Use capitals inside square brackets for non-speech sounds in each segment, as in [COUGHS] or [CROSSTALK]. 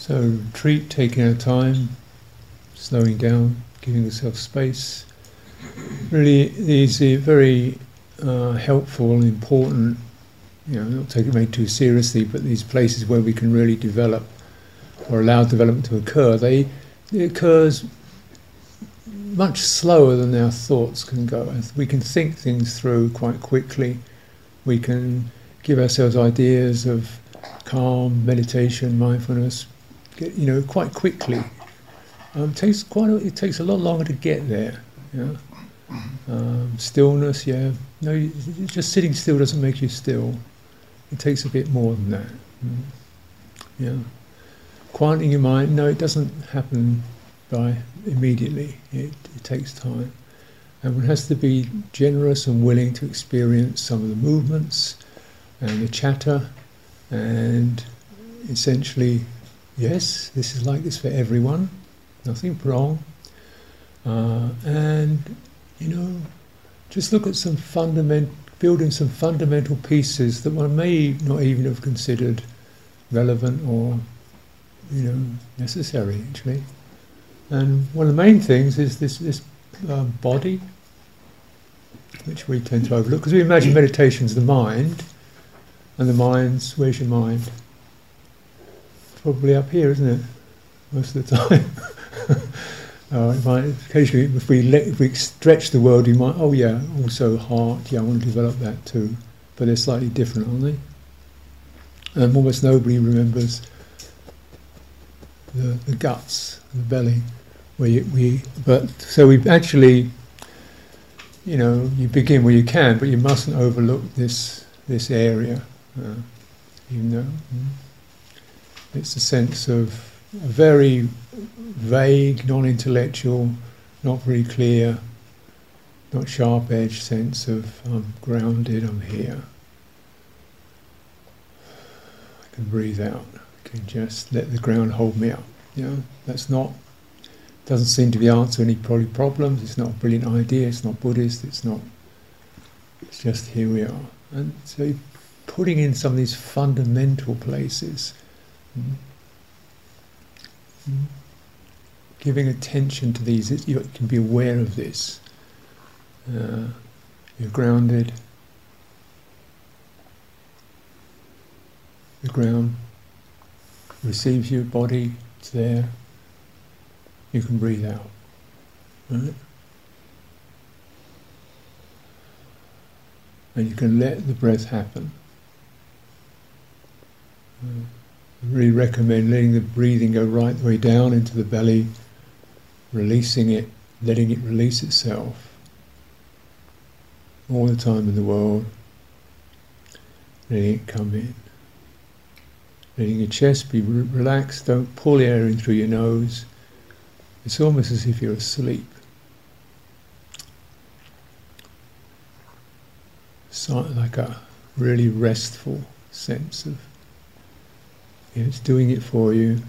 So treat taking our time, slowing down, giving yourself space. Really, these are very uh, helpful and important. You know, not taking it too seriously, but these places where we can really develop or allow development to occur, they it occurs much slower than our thoughts can go. We can think things through quite quickly. We can give ourselves ideas of calm, meditation, mindfulness, get, you know, quite quickly. Um, takes quite a, it takes a lot longer to get there. Yeah. Um, stillness, yeah. No, just sitting still doesn't make you still. It takes a bit more than that. Mm. Yeah. Quieting your mind, no, it doesn't happen by immediately. It, it takes time. And one has to be generous and willing to experience some of the movements and the chatter and essentially, yes, this is like this for everyone, nothing wrong. Uh, and, you know, just look at some fundamental, building some fundamental pieces that one may not even have considered relevant or, you know, necessary actually. And one of the main things is this, this uh, body, which we tend to overlook, because we imagine meditation is the mind, and the mind's, where's your mind? Probably up here, isn't it? Most of the time. [LAUGHS] uh, occasionally, if we, let, if we stretch the world, we might, oh yeah, also heart, yeah, I want to develop that too. But they're slightly different, aren't they? And almost nobody remembers the, the guts, the belly we, we but so we actually you know you begin where you can but you mustn't overlook this this area uh, you know mm. It's a sense of a very vague non-intellectual not very clear not sharp-edged sense of I'm grounded I'm here I can breathe out I can just let the ground hold me up you know that's not doesn't seem to be answer any problems. It's not a brilliant idea. It's not Buddhist. It's not. It's just here we are. And so, putting in some of these fundamental places, mm, giving attention to these, you can be aware of this. Uh, you're grounded. The ground receives your body. It's there you can breathe out. Right? And you can let the breath happen. Uh, I really recommend letting the breathing go right the way down into the belly, releasing it, letting it release itself all the time in the world, letting it come in. Letting your chest be re- relaxed, don't pull the air in through your nose. It's almost as if you're asleep. So, like a really restful sense of it's doing it for you.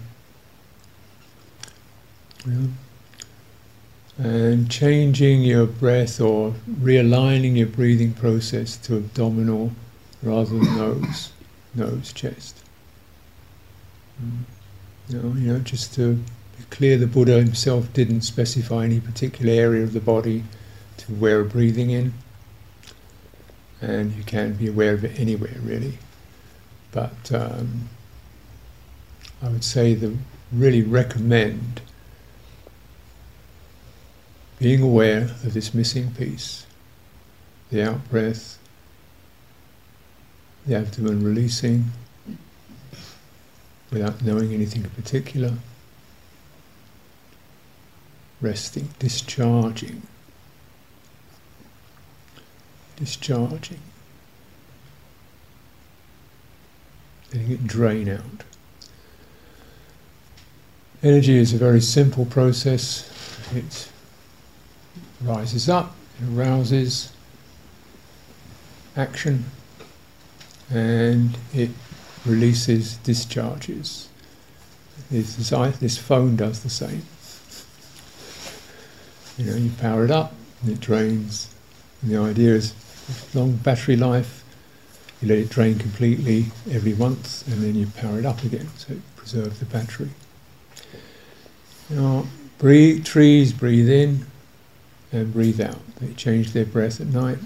Yeah. And changing your breath or realigning your breathing process to abdominal rather than nose, nose, chest. Mm. You know, you know, just to be clear the Buddha himself didn't specify any particular area of the body to wear breathing in, and you can be aware of it anywhere really. But um, I would say the really recommend being aware of this missing piece, the out breath, the abdomen releasing without knowing anything in particular resting, discharging, discharging, letting it drain out. Energy is a very simple process. It rises up, it arouses action, and it releases discharges. This, this phone does the same. You know, you power it up and it drains. And the idea is long battery life, you let it drain completely every month and then you power it up again. So preserve the battery. Now, breathe, trees breathe in and breathe out. They change their breath at night.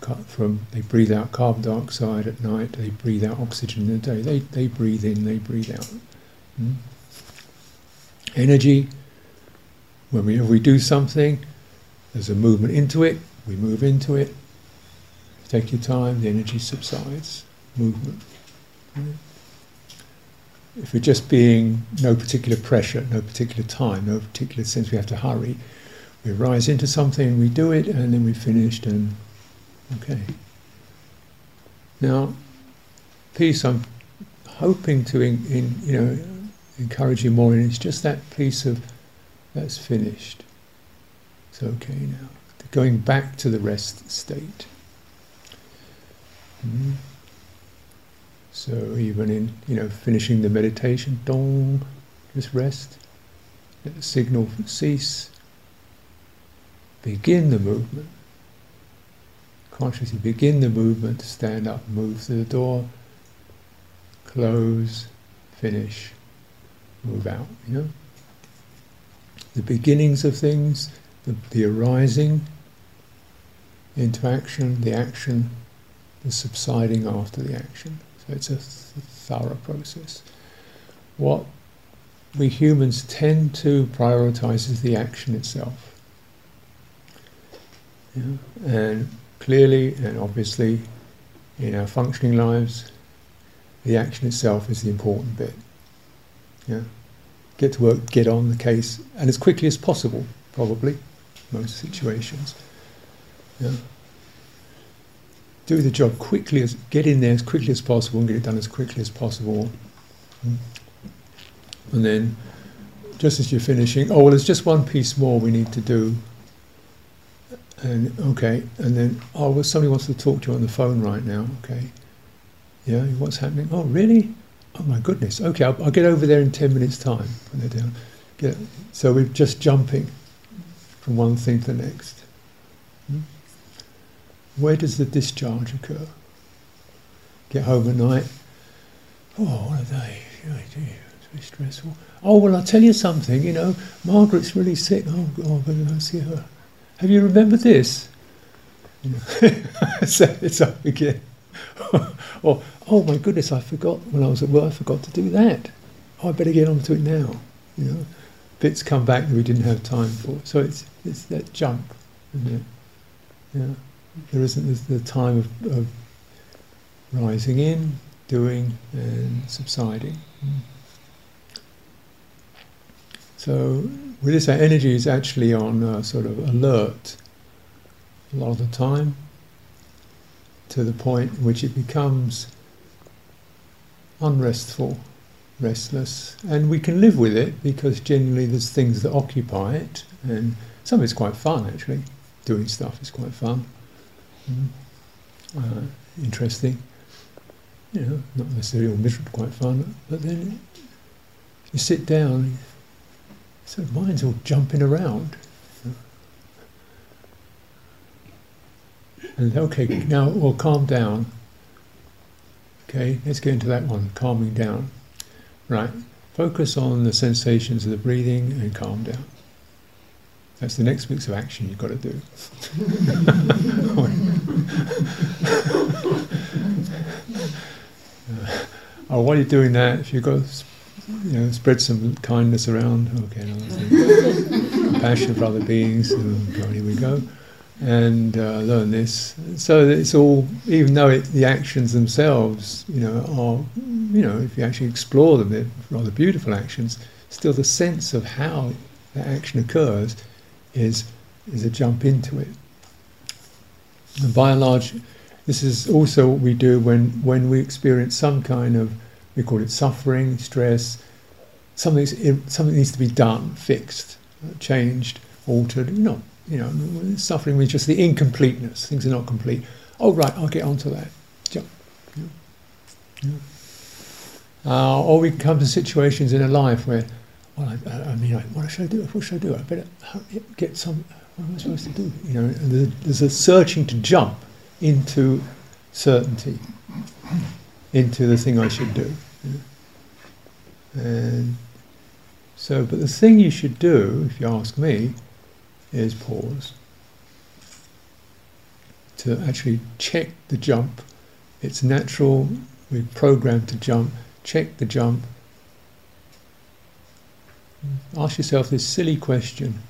From, from they breathe out carbon dioxide at night. They breathe out oxygen in the day. They they breathe in. They breathe out. Hmm? Energy. When we, we do something, there's a movement into it. We move into it. Take your time. The energy subsides. Movement. Hmm? If we're just being no particular pressure, no particular time, no particular sense we have to hurry, we rise into something, we do it, and then we're finished, and okay. Now, piece I'm hoping to, in, in, you know, encourage you more in it's just that piece of that's finished. It's okay now. Going back to the rest state. Mm-hmm. So even in you know finishing the meditation, dong, just rest. Let the signal cease. Begin the movement. Consciously begin the movement. Stand up, move to the door. Close, finish, move out. You know the beginnings of things, the, the arising into action, the action, the subsiding after the action. It's a thorough process. What we humans tend to prioritize is the action itself. Yeah? And clearly and obviously, in our functioning lives, the action itself is the important bit. Yeah? Get to work, get on the case, and as quickly as possible, probably, most situations. Yeah? Do the job quickly as get in there as quickly as possible and get it done as quickly as possible. Mm. And then, just as you're finishing, oh well, there's just one piece more we need to do. And okay, and then oh well, somebody wants to talk to you on the phone right now. Okay, yeah, what's happening? Oh really? Oh my goodness. Okay, I'll, I'll get over there in ten minutes' time. When they're down. Get, so we're just jumping from one thing to the next. Where does the discharge occur? Get home at night. Oh, what a day. It's very stressful. Oh, well, I'll tell you something, you know, Margaret's really sick. Oh, God, I'm see her. Have you remembered this? [LAUGHS] It's up again. [LAUGHS] or, oh my goodness, I forgot when I was at work, I forgot to do that. Oh, I better get on to it now. You know, bits come back that we didn't have time for. So it's, it's that jump, isn't it? Yeah there isn't the time of, of rising in, doing, and subsiding. So, with this, our energy is actually on uh, sort of alert a lot of the time to the point in which it becomes unrestful, restless, and we can live with it because generally there's things that occupy it, and some of it's quite fun actually. Doing stuff is quite fun uh, interesting. You know, not necessarily all miserable, quite fun. But then you sit down, so mind's all jumping around. And okay, now we'll calm down. Okay, let's get into that one, calming down. Right, focus on the sensations of the breathing and calm down. That's the next week's of action you've got to do. [LAUGHS] oh, while you're doing that, if you've got, you know, spread some kindness around, okay, compassion for other beings, and here we go, and uh, learn this. So it's all, even though it, the actions themselves, you know, are, you know, if you actually explore them, they're rather beautiful actions. Still, the sense of how that action occurs is is a jump into it. And by and large, this is also what we do when, when we experience some kind of, we call it suffering, stress, something, something needs to be done, fixed, changed, altered. No, you know, suffering means just the incompleteness. Things are not complete. Oh, right, I'll get onto that. Jump. Yeah. Yeah. Uh, or we can come to situations in a life where well, I, I mean, I, what should I do? What should I do? I better get some. What am I supposed to do? You know, there's a searching to jump into certainty, into the thing I should do. And so, but the thing you should do, if you ask me, is pause. To actually check the jump. It's natural, we're programmed to jump, check the jump. Ask yourself this silly question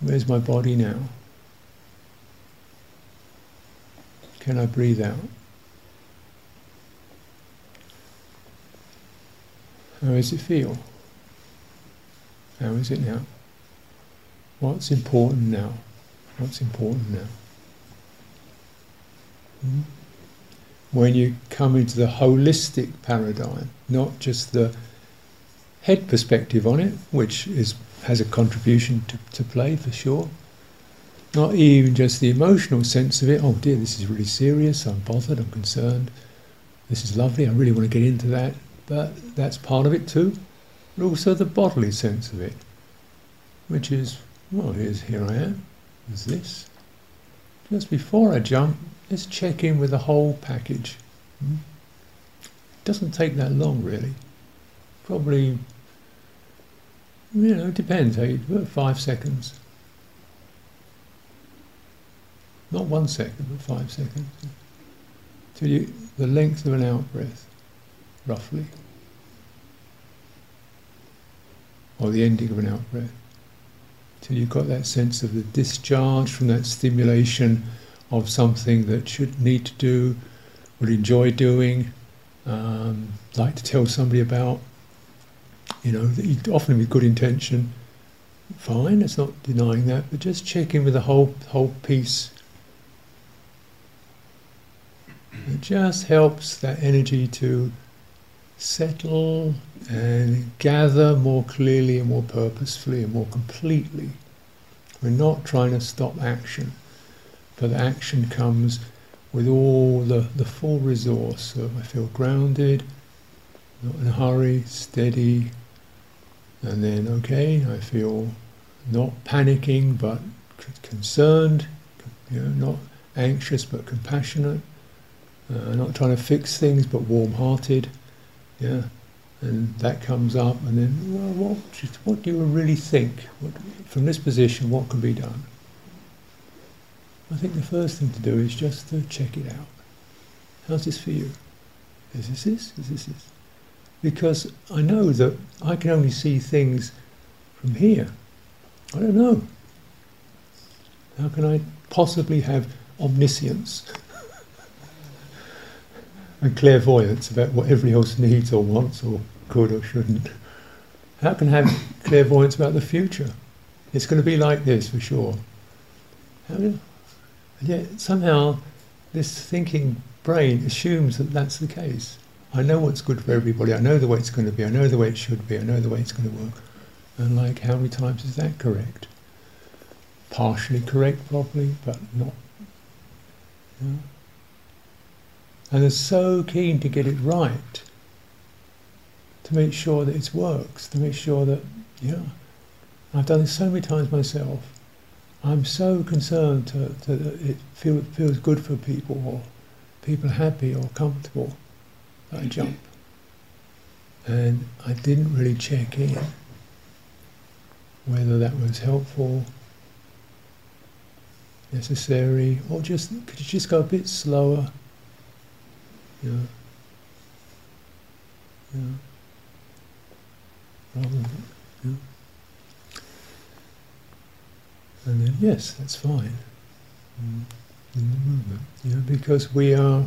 Where's my body now? Can I breathe out? How does it feel? How is it now? What's important now? What's important now? Hmm? When you come into the holistic paradigm, not just the head perspective on it, which is has a contribution to, to play for sure. Not even just the emotional sense of it, oh dear, this is really serious, I'm bothered, I'm concerned, this is lovely, I really want to get into that, but that's part of it too. But also the bodily sense of it, which is, well, here's, here I am, there's this. Just before I jump, let's check in with the whole package. Hmm? Doesn't take that long really. Probably you know, it depends. Five seconds. Not one second, but five seconds. Till you, the length of an out breath, roughly. Or the ending of an out breath. Till you've got that sense of the discharge from that stimulation of something that should need to do, would enjoy doing, um, like to tell somebody about, you know, often with good intention, fine, it's not denying that, but just check in with the whole whole piece. It just helps that energy to settle and gather more clearly and more purposefully and more completely. We're not trying to stop action, but the action comes with all the, the full resource of I feel grounded, not in a hurry, steady, and then, okay, I feel not panicking but concerned, you know, not anxious but compassionate, uh, not trying to fix things but warm-hearted, yeah. And that comes up, and then, well, what, what do you really think? What, from this position, what can be done? I think the first thing to do is just to check it out. How's this for you? Is this this? Is this this? Because I know that I can only see things from here. I don't know. How can I possibly have omniscience [LAUGHS] and clairvoyance about what everybody else needs or wants or could or shouldn't? How can I have [COUGHS] clairvoyance about the future? It's going to be like this for sure. and yet somehow this thinking brain assumes that that's the case. I know what's good for everybody. I know the way it's going to be. I know the way it should be. I know the way it's going to work. And like, how many times is that correct? Partially correct, probably, but not. Yeah. And they're so keen to get it right, to make sure that it works, to make sure that, yeah. I've done this so many times myself. I'm so concerned to, to that it feel, feels good for people, or people happy or comfortable. I jump. And I didn't really check in whether that was helpful, necessary, or just could you just go a bit slower? Yeah. Yeah. Rather than, yeah. And then yes, that's fine. Mm. In the movement. Yeah, because we are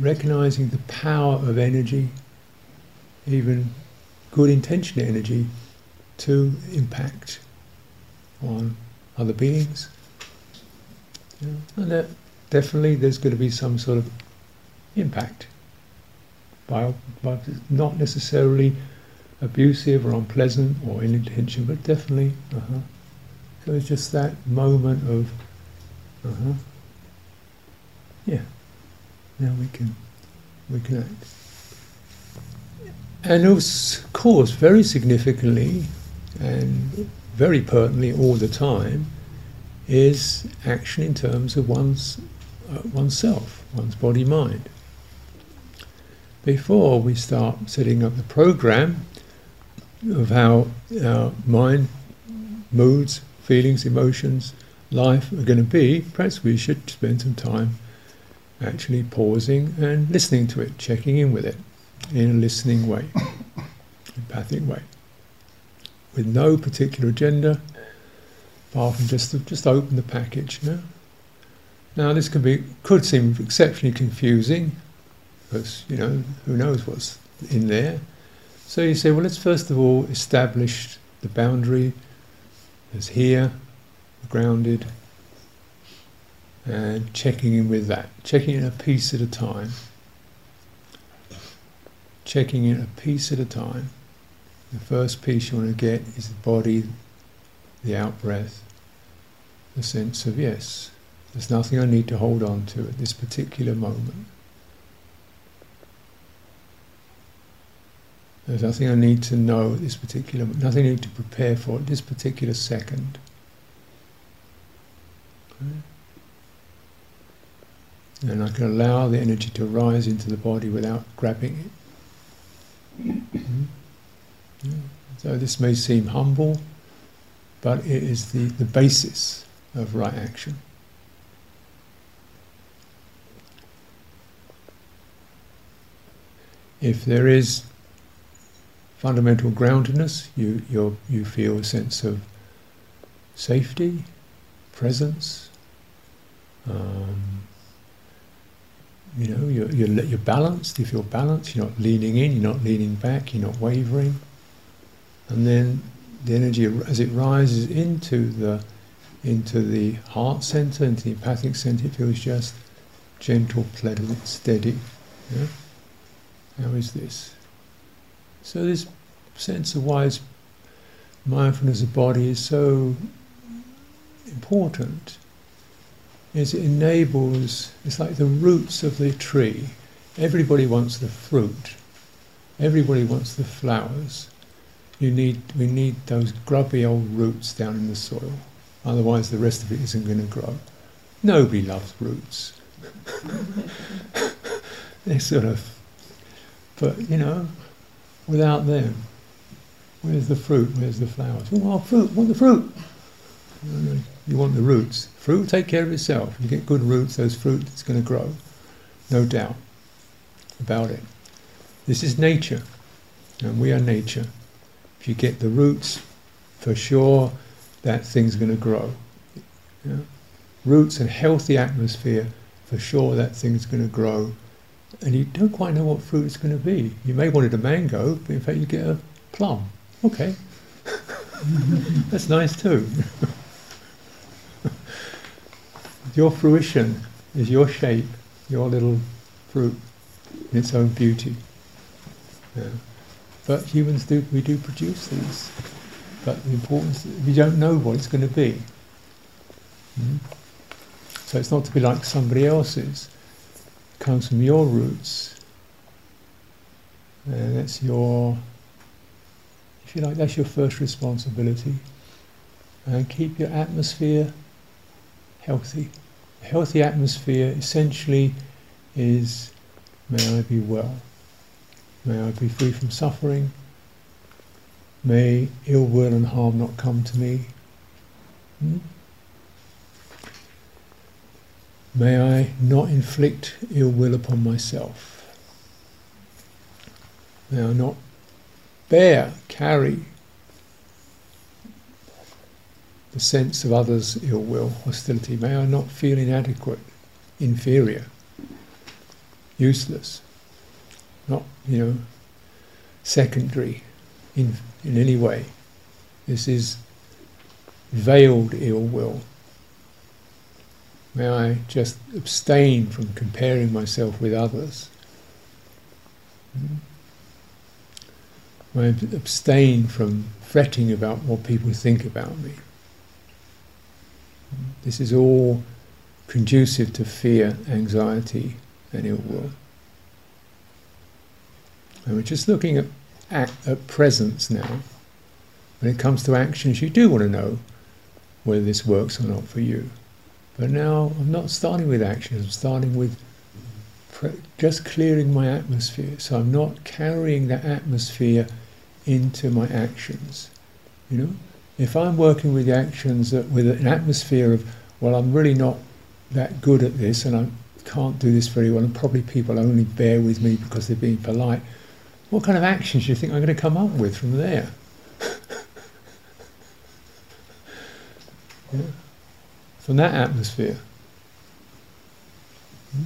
recognizing the power of energy, even good intention energy, to impact on other beings. Yeah. And that definitely there's going to be some sort of impact, by, by not necessarily abusive or unpleasant or ill intention, but definitely. Uh-huh. So it's just that moment of, uh-huh. yeah now we can act. And of course, very significantly and very pertinently all the time is action in terms of one's uh, oneself, one's body mind. before we start setting up the program of how our mind, moods, feelings, emotions, life are going to be, perhaps we should spend some time actually pausing and listening to it, checking in with it in a listening way, [COUGHS] empathic way, with no particular agenda, apart from just just open the package. You know? Now this could be could seem exceptionally confusing, because you know who knows what's in there. So you say, well, let's first of all establish the boundary as here, grounded, and checking in with that, checking in a piece at a time, checking in a piece at a time. The first piece you want to get is the body, the out breath, the sense of yes, there's nothing I need to hold on to at this particular moment. There's nothing I need to know at this particular, nothing I need to prepare for at this particular second. And I can allow the energy to rise into the body without grabbing it. Mm-hmm. Yeah. So this may seem humble, but it is the, the basis of right action. If there is fundamental groundedness, you, you you feel a sense of safety, presence. Um, you know, you're, you're, you're balanced, you feel balanced, you're not leaning in, you're not leaning back, you're not wavering. And then the energy, as it rises into the, into the heart center, into the empathic center, it feels just gentle, pleasant, steady. Yeah? How is this? So this sense of why mindfulness of body is so important is it enables, it's like the roots of the tree. Everybody wants the fruit. Everybody wants the flowers. You need, we need those grubby old roots down in the soil. Otherwise the rest of it isn't going to grow. Nobody loves roots. [LAUGHS] They're sort of, but you know, without them, where's the fruit? Where's the flowers? Oh, our fruit, want the fruit. You want the roots. Fruit will take care of itself. You get good roots, those fruit is going to grow. No doubt about it. This is nature, and we are nature. If you get the roots, for sure that thing's going to grow. Roots and healthy atmosphere, for sure that thing's going to grow. And you don't quite know what fruit it's going to be. You may want it a mango, but in fact you get a plum. Okay. [LAUGHS] That's nice too. [LAUGHS] your fruition is your shape, your little fruit in its own beauty. Yeah. But humans do, we do produce these. But the importance, we don't know what it's going to be. Mm? So it's not to be like somebody else's. It comes from your roots. And that's your, if you like, that's your first responsibility. And keep your atmosphere healthy. A healthy atmosphere essentially is may I be well, may I be free from suffering, may ill will and harm not come to me. Hmm? May I not inflict ill will upon myself. May I not bear, carry the sense of others' ill will, hostility. May I not feel inadequate, inferior, useless, not, you know, secondary in, in any way. This is veiled ill will. May I just abstain from comparing myself with others. Hmm? May I abstain from fretting about what people think about me. This is all conducive to fear, anxiety, and ill will. And we're just looking at, at, at presence now. When it comes to actions, you do want to know whether this works or not for you. But now I'm not starting with actions, I'm starting with just clearing my atmosphere. So I'm not carrying that atmosphere into my actions. You know, if I'm working with actions that, with an atmosphere of, well, I'm really not that good at this, and I can't do this very well, and probably people only bear with me because they're being polite. What kind of actions do you think I'm going to come up with from there? [LAUGHS] yeah. From that atmosphere. Hmm?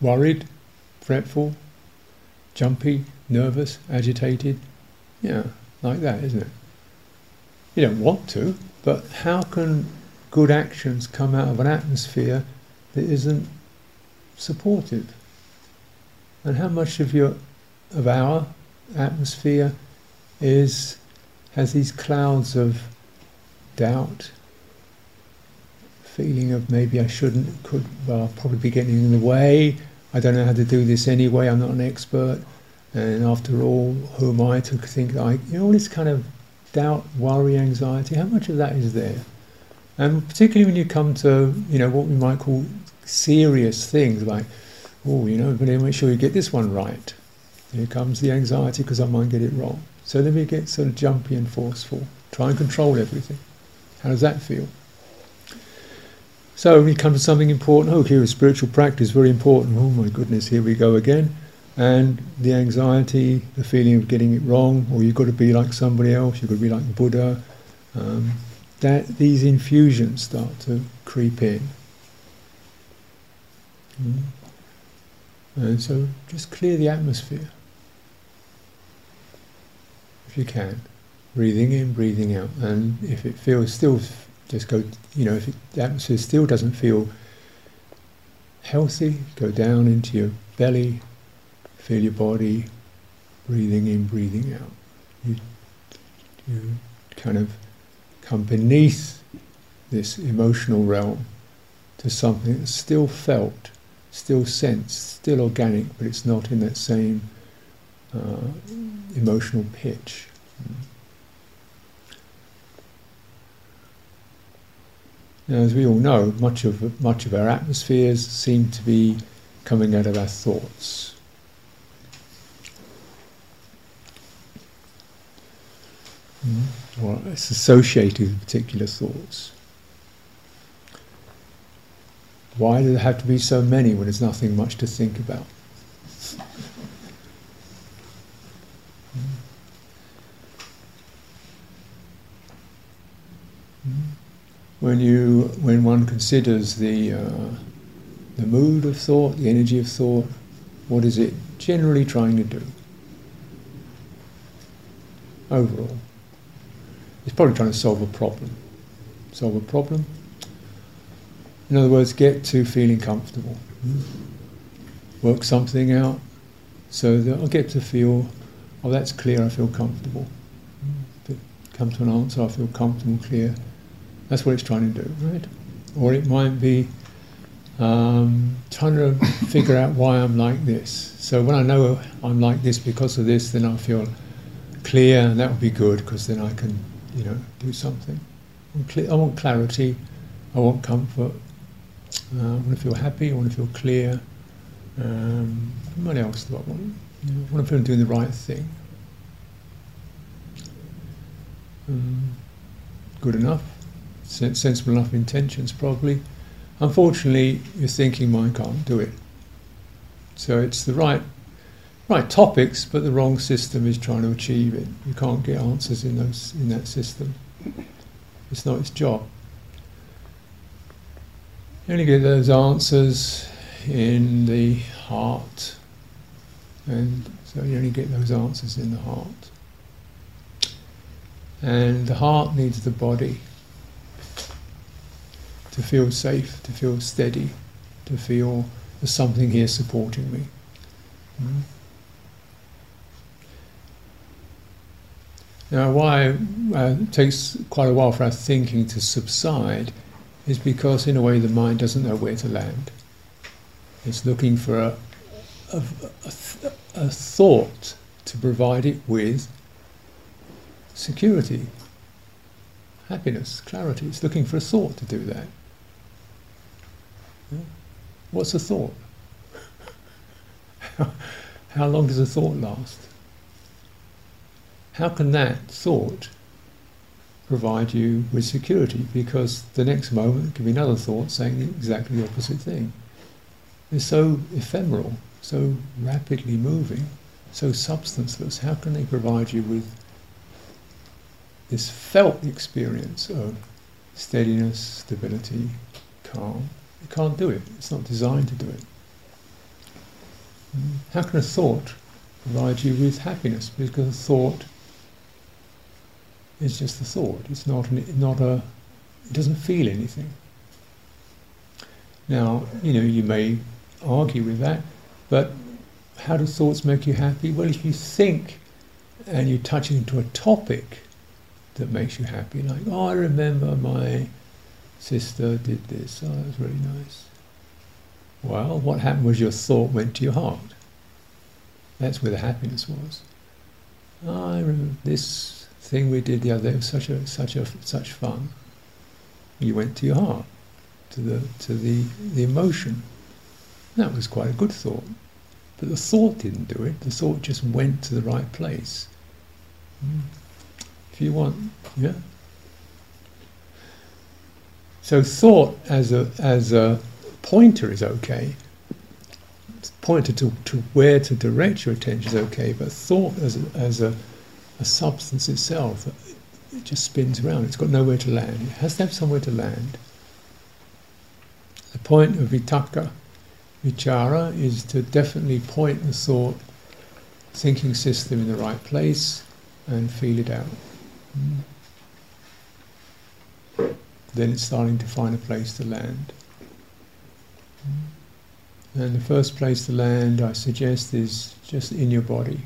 Worried, fretful, jumpy, nervous, agitated. Yeah, like that, isn't it? You don't want to, but how can good actions come out of an atmosphere that isn't supportive? And how much of your of our atmosphere is has these clouds of doubt, feeling of maybe I shouldn't, could, well, probably be getting in the way. I don't know how to do this anyway. I'm not an expert, and after all, who am I to think I? You know, all this kind of doubt, worry, anxiety. How much of that is there? And particularly when you come to, you know, what we might call serious things like, oh, you know, but make sure you get this one right. Here comes the anxiety because I might get it wrong. So then we get sort of jumpy and forceful. Try and control everything. How does that feel? So we come to something important. Oh, here is spiritual practice, very important. Oh my goodness, here we go again. And the anxiety, the feeling of getting it wrong, or you've got to be like somebody else, you've got to be like Buddha. Um, that these infusions start to creep in. Mm. And so just clear the atmosphere if you can. Breathing in, breathing out. And if it feels still, just go, you know, if it, the atmosphere still doesn't feel healthy, go down into your belly, feel your body, breathing in, breathing out. You, you kind of come beneath this emotional realm to something that's still felt, still sensed, still organic, but it's not in that same uh, emotional pitch. Now, as we all know, much of much of our atmospheres seem to be coming out of our thoughts. Mm. Or it's associated with particular thoughts. Why do there have to be so many when there's nothing much to think about? when you when one considers the uh, the mood of thought, the energy of thought, what is it generally trying to do? Overall, probably trying to solve a problem. Solve a problem. In other words, get to feeling comfortable. Work something out so that I'll get to feel, oh, that's clear, I feel comfortable. Come to an answer, I feel comfortable, clear. That's what it's trying to do, right? Or it might be um, trying to figure out why I'm like this. So when I know I'm like this because of this, then I feel clear, and that would be good because then I can, you know, do something. I want clarity. I want comfort. Uh, I want to feel happy. I want to feel clear. Um, what else do I want? You know, I want to feel I'm doing the right thing. Um, good enough sensible enough intentions, probably. Unfortunately, your thinking mind can't do it. So it's the right, right topics, but the wrong system is trying to achieve it. You can't get answers in those in that system. It's not its job. You only get those answers in the heart, and so you only get those answers in the heart. And the heart needs the body to feel safe, to feel steady, to feel there's something here supporting me. Mm. Now, why uh, it takes quite a while for our thinking to subside is because, in a way, the mind doesn't know where to land. It's looking for a, a, a, a thought to provide it with security, happiness, clarity. It's looking for a thought to do that. What's a thought? [LAUGHS] how long does a thought last? How can that thought provide you with security? Because the next moment could be another thought saying exactly the opposite thing. They're so ephemeral, so rapidly moving, so substanceless. How can they provide you with this felt experience of steadiness, stability, calm? You can't do it. It's not designed to do it. How can a thought provide you with happiness? Because a thought is just a thought. It's not an, not a. It doesn't feel anything. Now, you know, you may argue with that, but how do thoughts make you happy? Well, if you think and you touch into a topic that makes you happy, like, oh, I remember my sister did this. Oh, that was really nice. Well, what happened was your thought went to your heart. That's where the happiness was. Oh, I remember this thing we did the other day was such a such a such fun. You went to your heart, to the to the the emotion. That was quite a good thought. But the thought didn't do it. The thought just went to the right place. Hmm. If you want, yeah. So thought as a as a pointer is okay. Pointer to, to where to direct your attention is okay, but thought as a, as a, a substance itself, it just spins around. It's got nowhere to land. It has to have somewhere to land. The point of vitakka, vichara, is to definitely point the thought thinking system in the right place and feel it out. Mm then it's starting to find a place to land. And the first place to land, I suggest, is just in your body.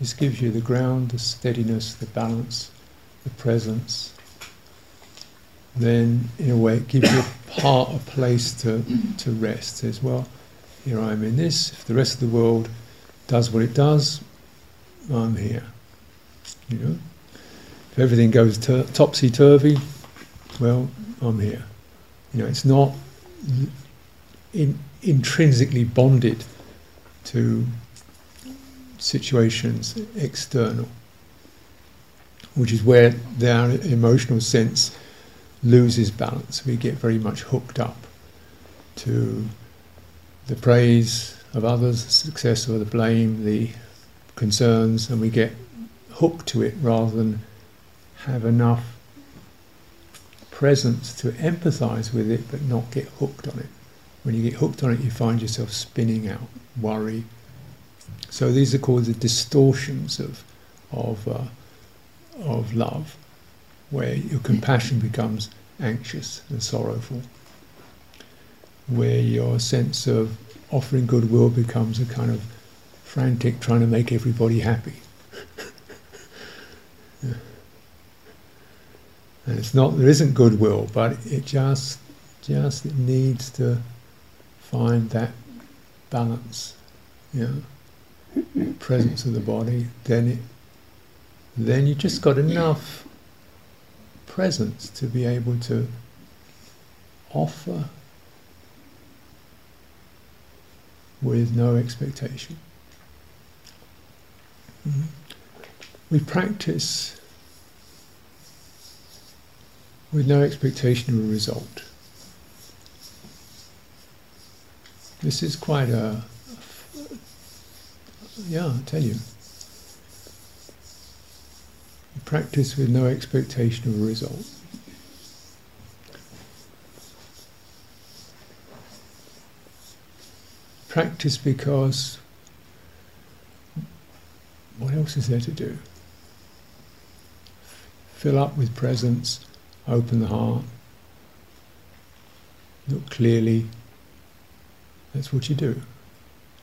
This gives you the ground, the steadiness, the balance, the presence. Then, in a way, it gives you part a place to, to rest. Says, well, here I am in this. If the rest of the world does what it does, I'm here. You know, if everything goes ter- topsy turvy, well, I'm here. You know, it's not in, intrinsically bonded to situations external, which is where our emotional sense loses balance. We get very much hooked up to the praise of others, the success or the blame, the concerns, and we get hooked to it rather than have enough presence to empathize with it but not get hooked on it. When you get hooked on it, you find yourself spinning out, worry. So these are called the distortions of, of, uh, of love, where your compassion becomes anxious and sorrowful, where your sense of offering goodwill becomes a kind of frantic trying to make everybody happy. yeah. [LAUGHS] And it's not there isn't goodwill, but it just just it needs to find that balance, you know, presence of the body. Then it then you just got enough presence to be able to offer with no expectation. Mm-hmm. We practice with no expectation of a result. This is quite a, yeah, I tell you. Practice with no expectation of a result. Practice because what else is there to do? Fill up with presence Open the heart. Look clearly. That's what you do.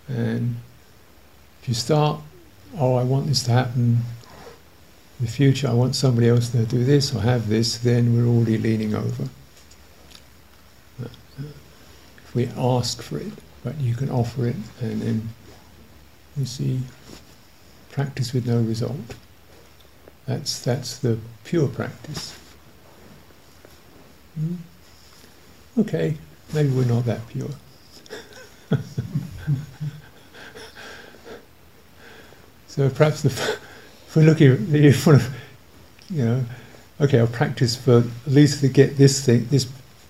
And you start, oh, I want this to happen in the future, I want somebody else to do this or have this, then we're already leaning over. If we ask for it, but you can offer it and then you see practice with no result. That's, that's the pure practice. Hmm? Okay, maybe we're not that pure. [LAUGHS] so perhaps [LAUGHS] if we're looking at the, you know, okay, I'll practice for at least to get this thing, this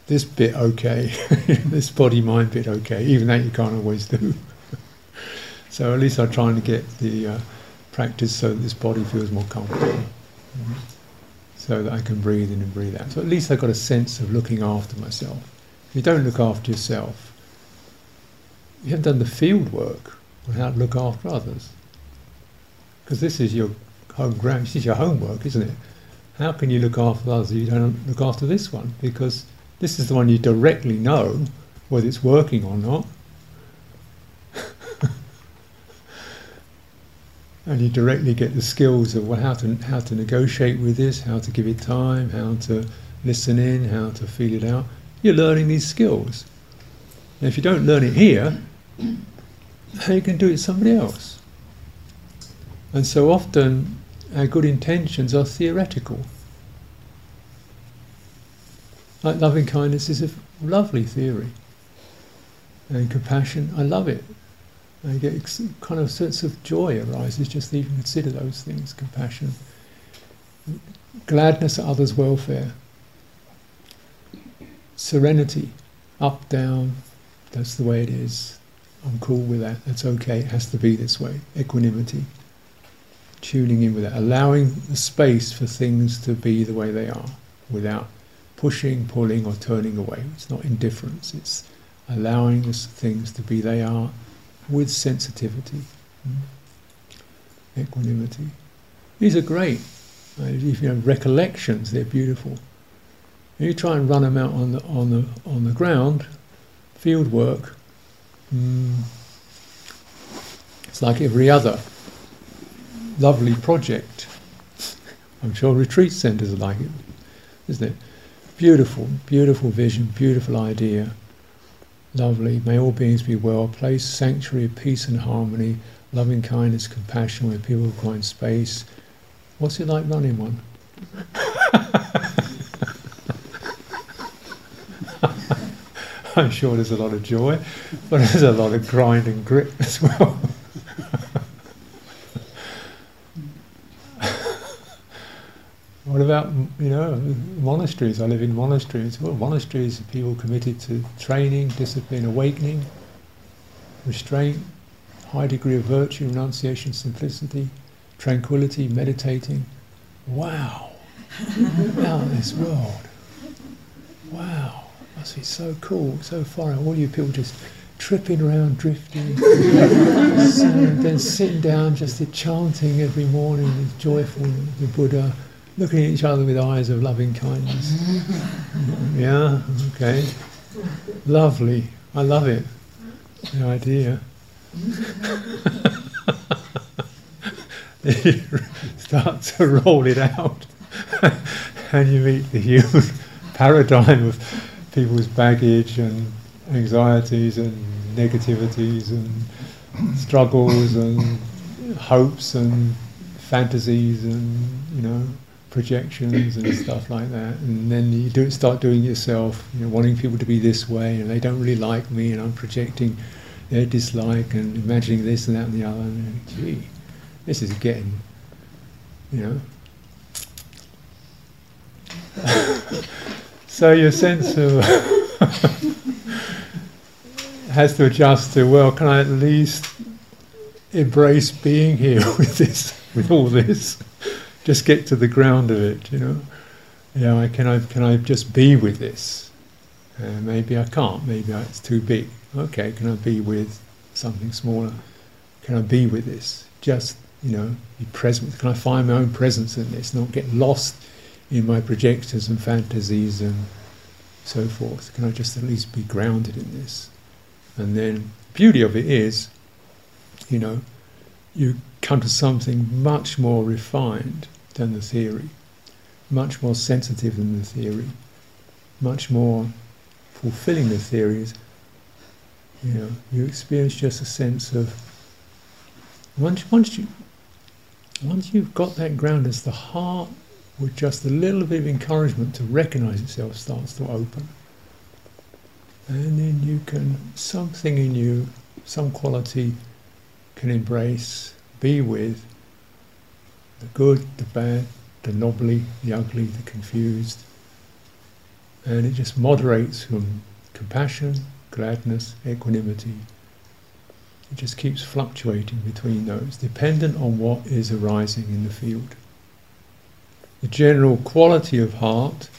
this bit okay, [LAUGHS] this body mind bit okay. Even that you can't always do. [LAUGHS] so at least I'm trying to get the uh, practice so that this body feels more comfortable, mm-hmm. so that I can breathe in and breathe out. So at least I've got a sense of looking after myself. If you don't look after yourself, you haven't done the field work on how to look after others. Because this is your home ground, this is your homework, isn't it? How can you look after others if you don't look after this one? Because this is the one you directly know whether it's working or not. [LAUGHS] and you directly get the skills of how to how to negotiate with this, how to give it time, how to listen in, how to feel it out. You're learning these skills. And if you don't learn it here, how you can do it somebody else? And so often our good intentions are theoretical. Like loving kindness is a lovely theory. And compassion, I love it. I get kind of a sense of joy arises just to even consider those things compassion, gladness at others' welfare, serenity, up, down, that's the way it is. I'm cool with that, that's okay, it has to be this way. Equanimity, tuning in with that, allowing the space for things to be the way they are without pushing, pulling, or turning away. It's not indifference, it's allowing things to be they are with sensitivity, mm. equanimity. These are great. If you have recollections, they're beautiful. If you try and run them out on the on the on the ground, field work. Mm, it's like every other lovely project. I'm sure retreat centres are like it, isn't it? Beautiful, beautiful vision, beautiful idea. Lovely. May all beings be well. Place sanctuary of peace and harmony, loving kindness, compassion, where people find space. What's it like running one? [LAUGHS] I'm sure there's a lot of joy, but there's a lot of grind and grit as well. What about you know monasteries? I live in monasteries. Well, monasteries are people committed to training, discipline, awakening, restraint, high degree of virtue, renunciation, simplicity, tranquility, meditating. Wow! in this world. Wow! Must be so cool, so far. All you people just tripping around, drifting, [LAUGHS] and then sitting down, just chanting every morning, with joyful, the Buddha looking at each other with eyes of loving kindness. [LAUGHS] yeah, okay. Lovely. I love it. The idea. [LAUGHS] you start to roll it out, [LAUGHS] and you meet the human paradigm of people's baggage and anxieties and negativities and struggles and hopes and fantasies and you know projections and stuff like that, and then you do start doing it yourself, you know, wanting people to be this way, and they don't really like me, and I'm projecting their dislike and imagining this and that and the other. And gee, this is getting, you know. [LAUGHS] so your sense of [LAUGHS] has to adjust to well, can I at least embrace being here [LAUGHS] with this, with all this? Just get to the ground of it, you know. Yeah, I, can I can I just be with this? Uh, maybe I can't. Maybe it's too big. Okay, can I be with something smaller? Can I be with this? Just you know, be present. Can I find my own presence in this? Not get lost in my projections and fantasies and so forth. Can I just at least be grounded in this? And then the beauty of it is, you know, you come to something much more refined than the theory, much more sensitive than the theory, much more fulfilling the theories. You know, you experience just a sense of once once you once you've got that ground as the heart with just a little bit of encouragement to recognize itself starts to open. And then you can, something in you, some quality can embrace, be with the good, the bad, the knobbly, the ugly, the confused. And it just moderates from compassion, gladness, equanimity. It just keeps fluctuating between those, dependent on what is arising in the field. The general quality of heart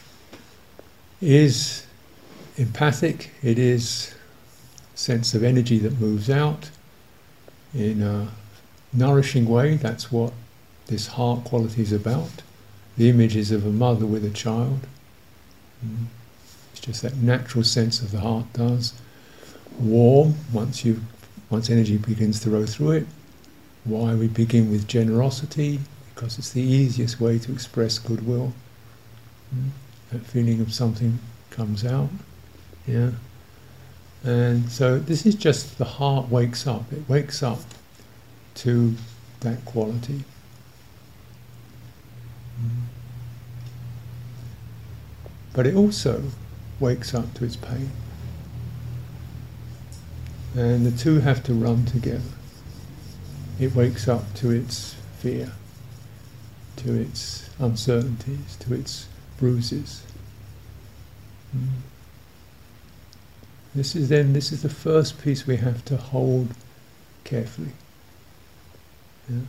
is empathic, it is sense of energy that moves out in a nourishing way. That's what this heart quality is about. The image is of a mother with a child. Mm. It's just that natural sense of the heart does. Warm, once you once energy begins to roll through it. Why we begin with generosity, because it's the easiest way to express goodwill. Mm. That feeling of something comes out. Yeah. And so this is just the heart wakes up. It wakes up to that quality. But it also wakes up to its pain. And the two have to run together. It wakes up to its fear, to its uncertainties, to its bruises. Mm. This is then this is the first piece we have to hold carefully. Yeah.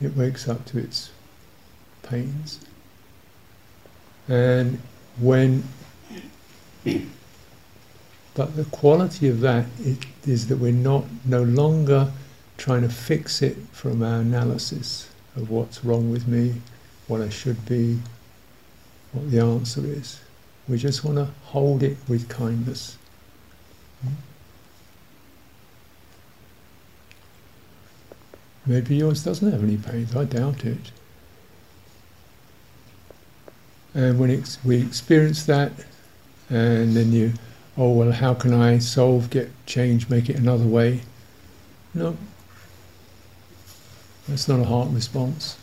It wakes up to its pains. And when but the quality of that is that we're not no longer trying to fix it from our analysis of what's wrong with me, what I should be, what the answer is. We just want to hold it with kindness. Maybe yours doesn't have any pains, I doubt it. And when ex- we experience that, and then you oh well how can I solve, get change, make it another way? No. That's not a heart response.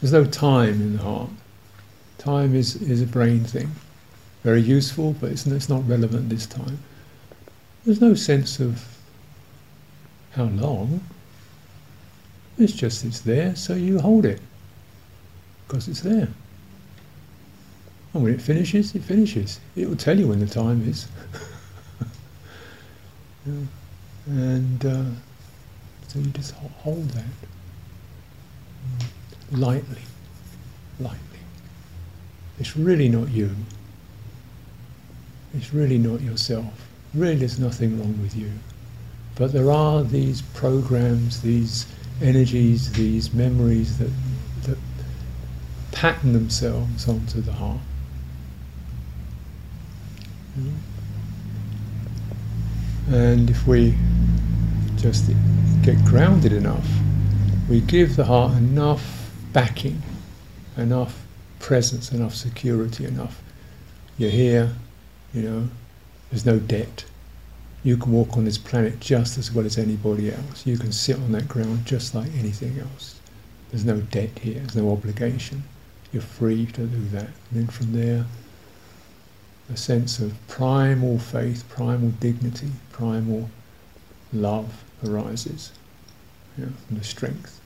There's no time in the heart. Time is, is a brain thing. Very useful, but it's, it's not relevant this time. There's no sense of how long. It's just it's there, so you hold it. Because it's there. And when it finishes, it finishes. It will tell you when the time is. yeah. [LAUGHS] And uh, so you just hold that lightly, lightly. It's really not you. It's really not yourself. Really, there's nothing wrong with you. But there are these programs, these energies, these memories that, that pattern themselves onto the heart. And if we just get grounded enough, we give the heart enough backing, enough presence, enough security, enough. You're here, you know, there's no debt. You can walk on this planet just as well as anybody else. You can sit on that ground just like anything else. There's no debt here, there's no obligation. You're free to do that. And then from there, a sense of primal faith, primal dignity, primal love arises from the strength.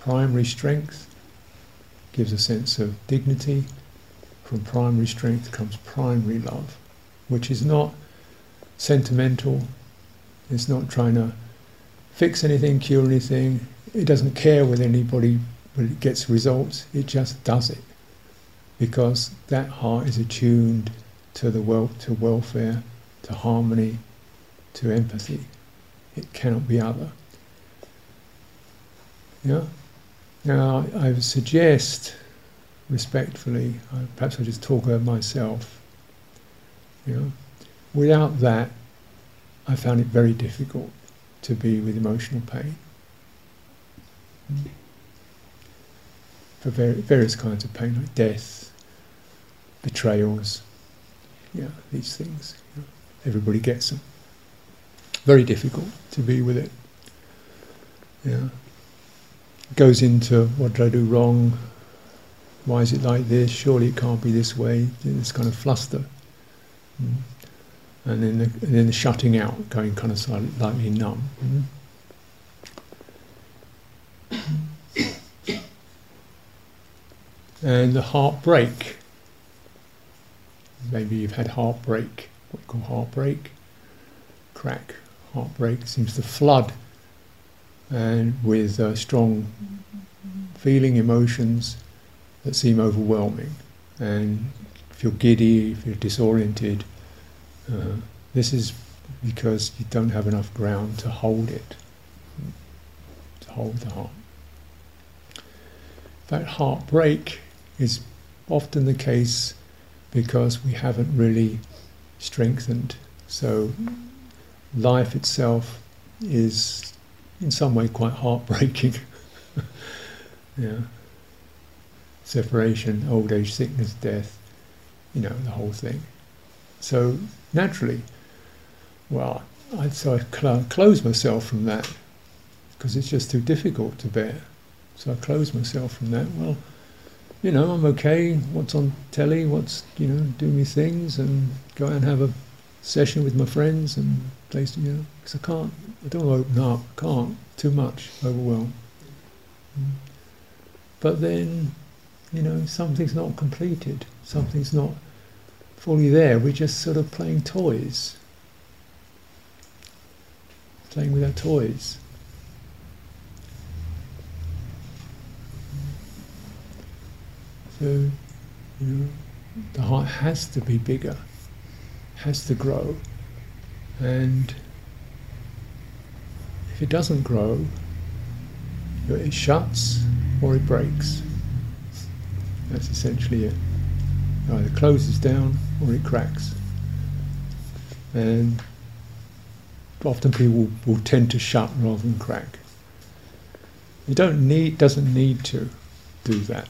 Primary strength gives a sense of dignity. From primary strength comes primary love, which is not sentimental, it's not trying to fix anything, cure anything. It doesn't care whether anybody when it gets results, it just does it. Because that heart is attuned to the well to welfare, to harmony, to empathy. It cannot be other. Yeah. Now I would suggest, respectfully, uh, perhaps I just talk about myself. You know, without that, I found it very difficult to be with emotional pain. For various kinds of pain, like death, betrayals, yeah, these things. You know, everybody gets them. Very difficult to be with it. Yeah. Goes into what did I do wrong? Why is it like this? Surely it can't be this way. This kind of fluster. Mm. And then the, and then the shutting out, going kind of slightly numb. Mm. [COUGHS] And the heartbreak. Maybe you've had heartbreak, what we call heartbreak, crack. Heartbreak seems to flood and with uh, strong feeling emotions that seem overwhelming and feel giddy, feel disoriented. Uh, this is because you don't have enough ground to hold it, to hold the heart. That heartbreak is often the case because we haven't really strengthened. So life itself is in some way quite heartbreaking. [LAUGHS] yeah. Separation, old age, sickness, death, you know, the whole thing. So naturally, well, I so I cl- close myself from that because it's just too difficult to bear. So I close myself from that. Well, you know, I'm okay. What's on telly? What's you know, do me things and go out and have a session with my friends and place, you know, because I can't. I don't want to open up. I can't. Too much. Overwhelmed. But then, you know, something's not completed. Something's not fully there. We're just sort of playing toys. Playing with our toys. So, you know, the heart has to be bigger, has to grow. And if it doesn't grow, it shuts or it breaks. That's essentially it. It either closes down or it cracks. And often people will tend to shut rather than crack. It don't need, doesn't need to do that.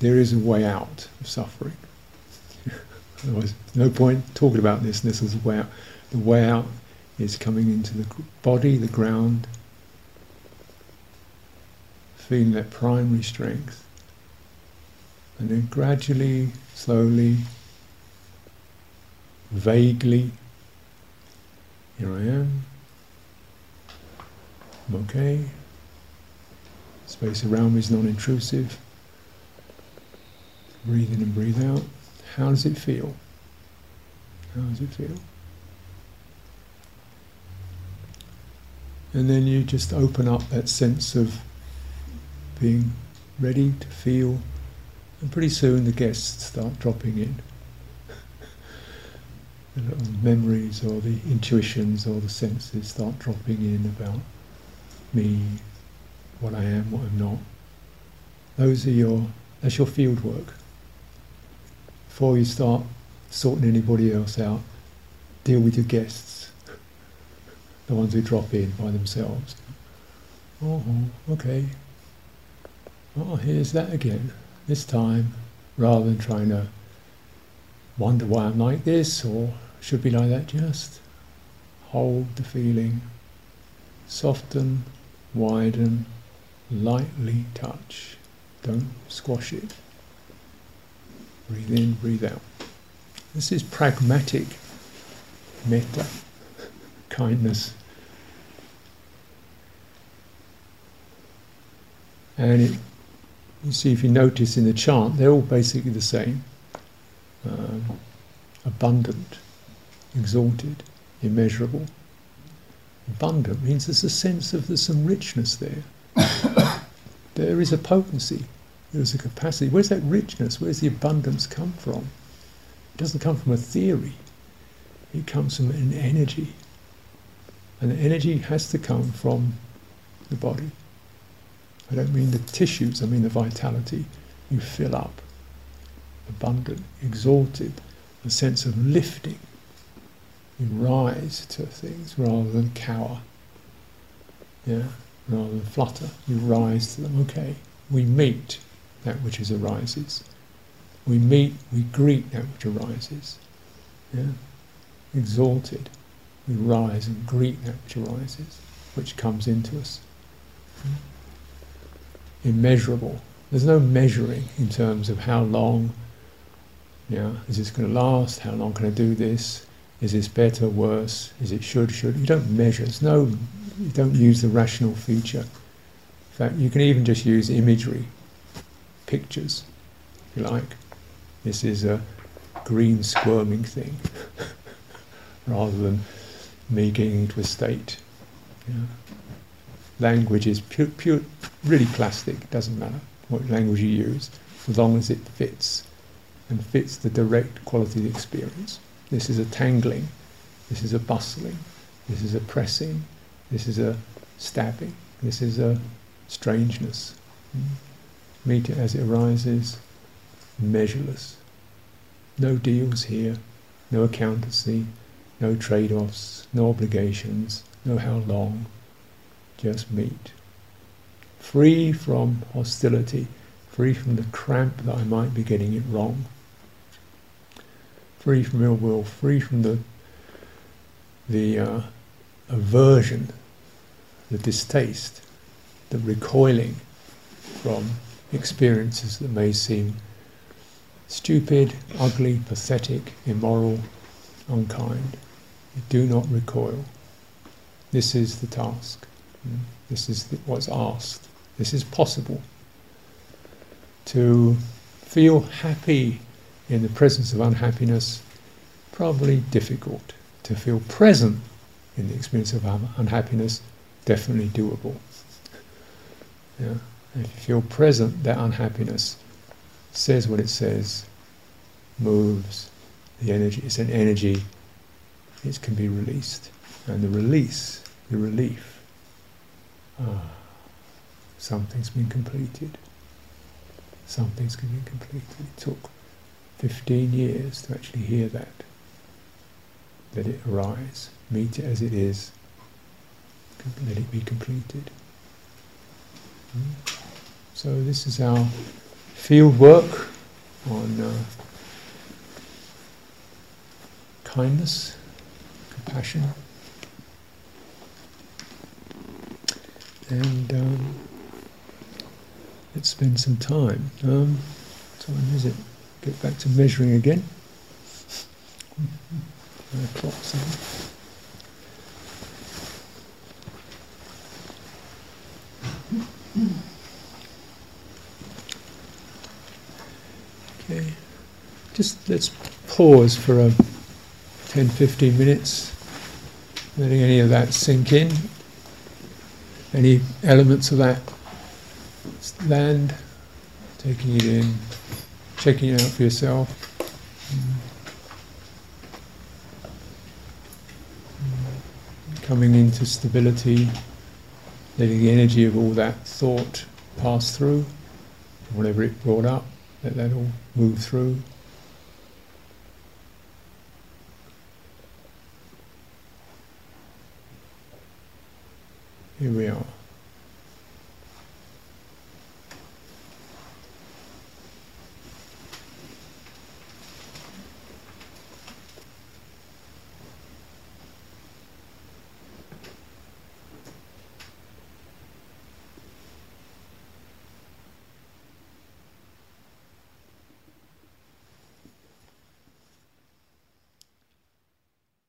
There is a way out of suffering. [LAUGHS] Otherwise, no point talking about this. This is a way out. The way out is coming into the body, the ground, feeling that primary strength, and then gradually, slowly, vaguely, here I am, I'm okay, space around me is non intrusive, breathe in and breathe out. How does it feel? How does it feel? And then you just open up that sense of being ready to feel, and pretty soon the guests start dropping in. [LAUGHS] the little memories or the intuitions or the senses start dropping in about me, what I am, what I'm not. Those are your that's your field work. Before you start sorting anybody else out, deal with your guests the ones who drop in by themselves. Oh, okay. Oh, here's that again. This time, rather than trying to wonder why I'm like this or should be like that, just hold the feeling, soften, widen, lightly touch. Don't squash it. Breathe in, breathe out. This is pragmatic metta, kindness. And it, you see, if you notice in the chant, they're all basically the same um, abundant, exalted, immeasurable. Abundant means there's a sense of there's some richness there. [COUGHS] there is a potency, there's a capacity. Where's that richness? Where's the abundance come from? It doesn't come from a theory, it comes from an energy. And the energy has to come from the body. I don't mean the tissues, I mean the vitality. You fill up, abundant, exalted, a sense of lifting. You rise to things rather than cower. Yeah, rather than flutter. You rise to them. Okay, we meet that which is arises. We meet, we greet that which arises. Yeah, exalted. We rise and greet that which arises, which comes into us. Hmm immeasurable. There's no measuring in terms of how long Yeah, is this going to last? How long can I do this? Is this better, worse? Is it should, should? You don't measure. There's no, you don't use the rational feature. In fact, you can even just use imagery, pictures, if you like. This is a green squirming thing, [LAUGHS] rather than me getting into a state. Yeah. Language is pure, pure, really plastic. Doesn't matter what language you use, as long as it fits and fits the direct quality of the experience. This is a tangling, this is a bustling, this is a pressing, this is a stabbing, this is a strangeness. Mm. Meet it as it arises, measureless. No deals here, no accountancy, no trade offs, no obligations, no how long, just meet. Free from hostility, free from the cramp that I might be getting it wrong free from ill will, free from the the uh, aversion, the distaste, the recoiling from experiences that may seem stupid, ugly, pathetic, immoral, unkind. Do not recoil. This is the task. Hmm? This is what's asked. This is possible. To feel happy in the presence of unhappiness, probably difficult. To feel present in the experience of unhappiness, definitely doable. Yeah? If you feel present, that unhappiness says what it says, moves, the energy, it's an energy, it can be released. And the release, the relief, ah, something's been completed. Something's been completed. It took 15 years to actually hear that. Let it arise, meet it as it is, let it be completed. So, this is our field work on uh, kindness, compassion, and um, let's spend some time. Um, time is it? get back to measuring again. [LAUGHS] Okay, just let's pause for a 10 15 minutes, letting any of that sink in, any elements of that land, taking it in checking it out for yourself. Coming into stability, letting the energy of all that thought pass through, whatever it brought up, let that all move through.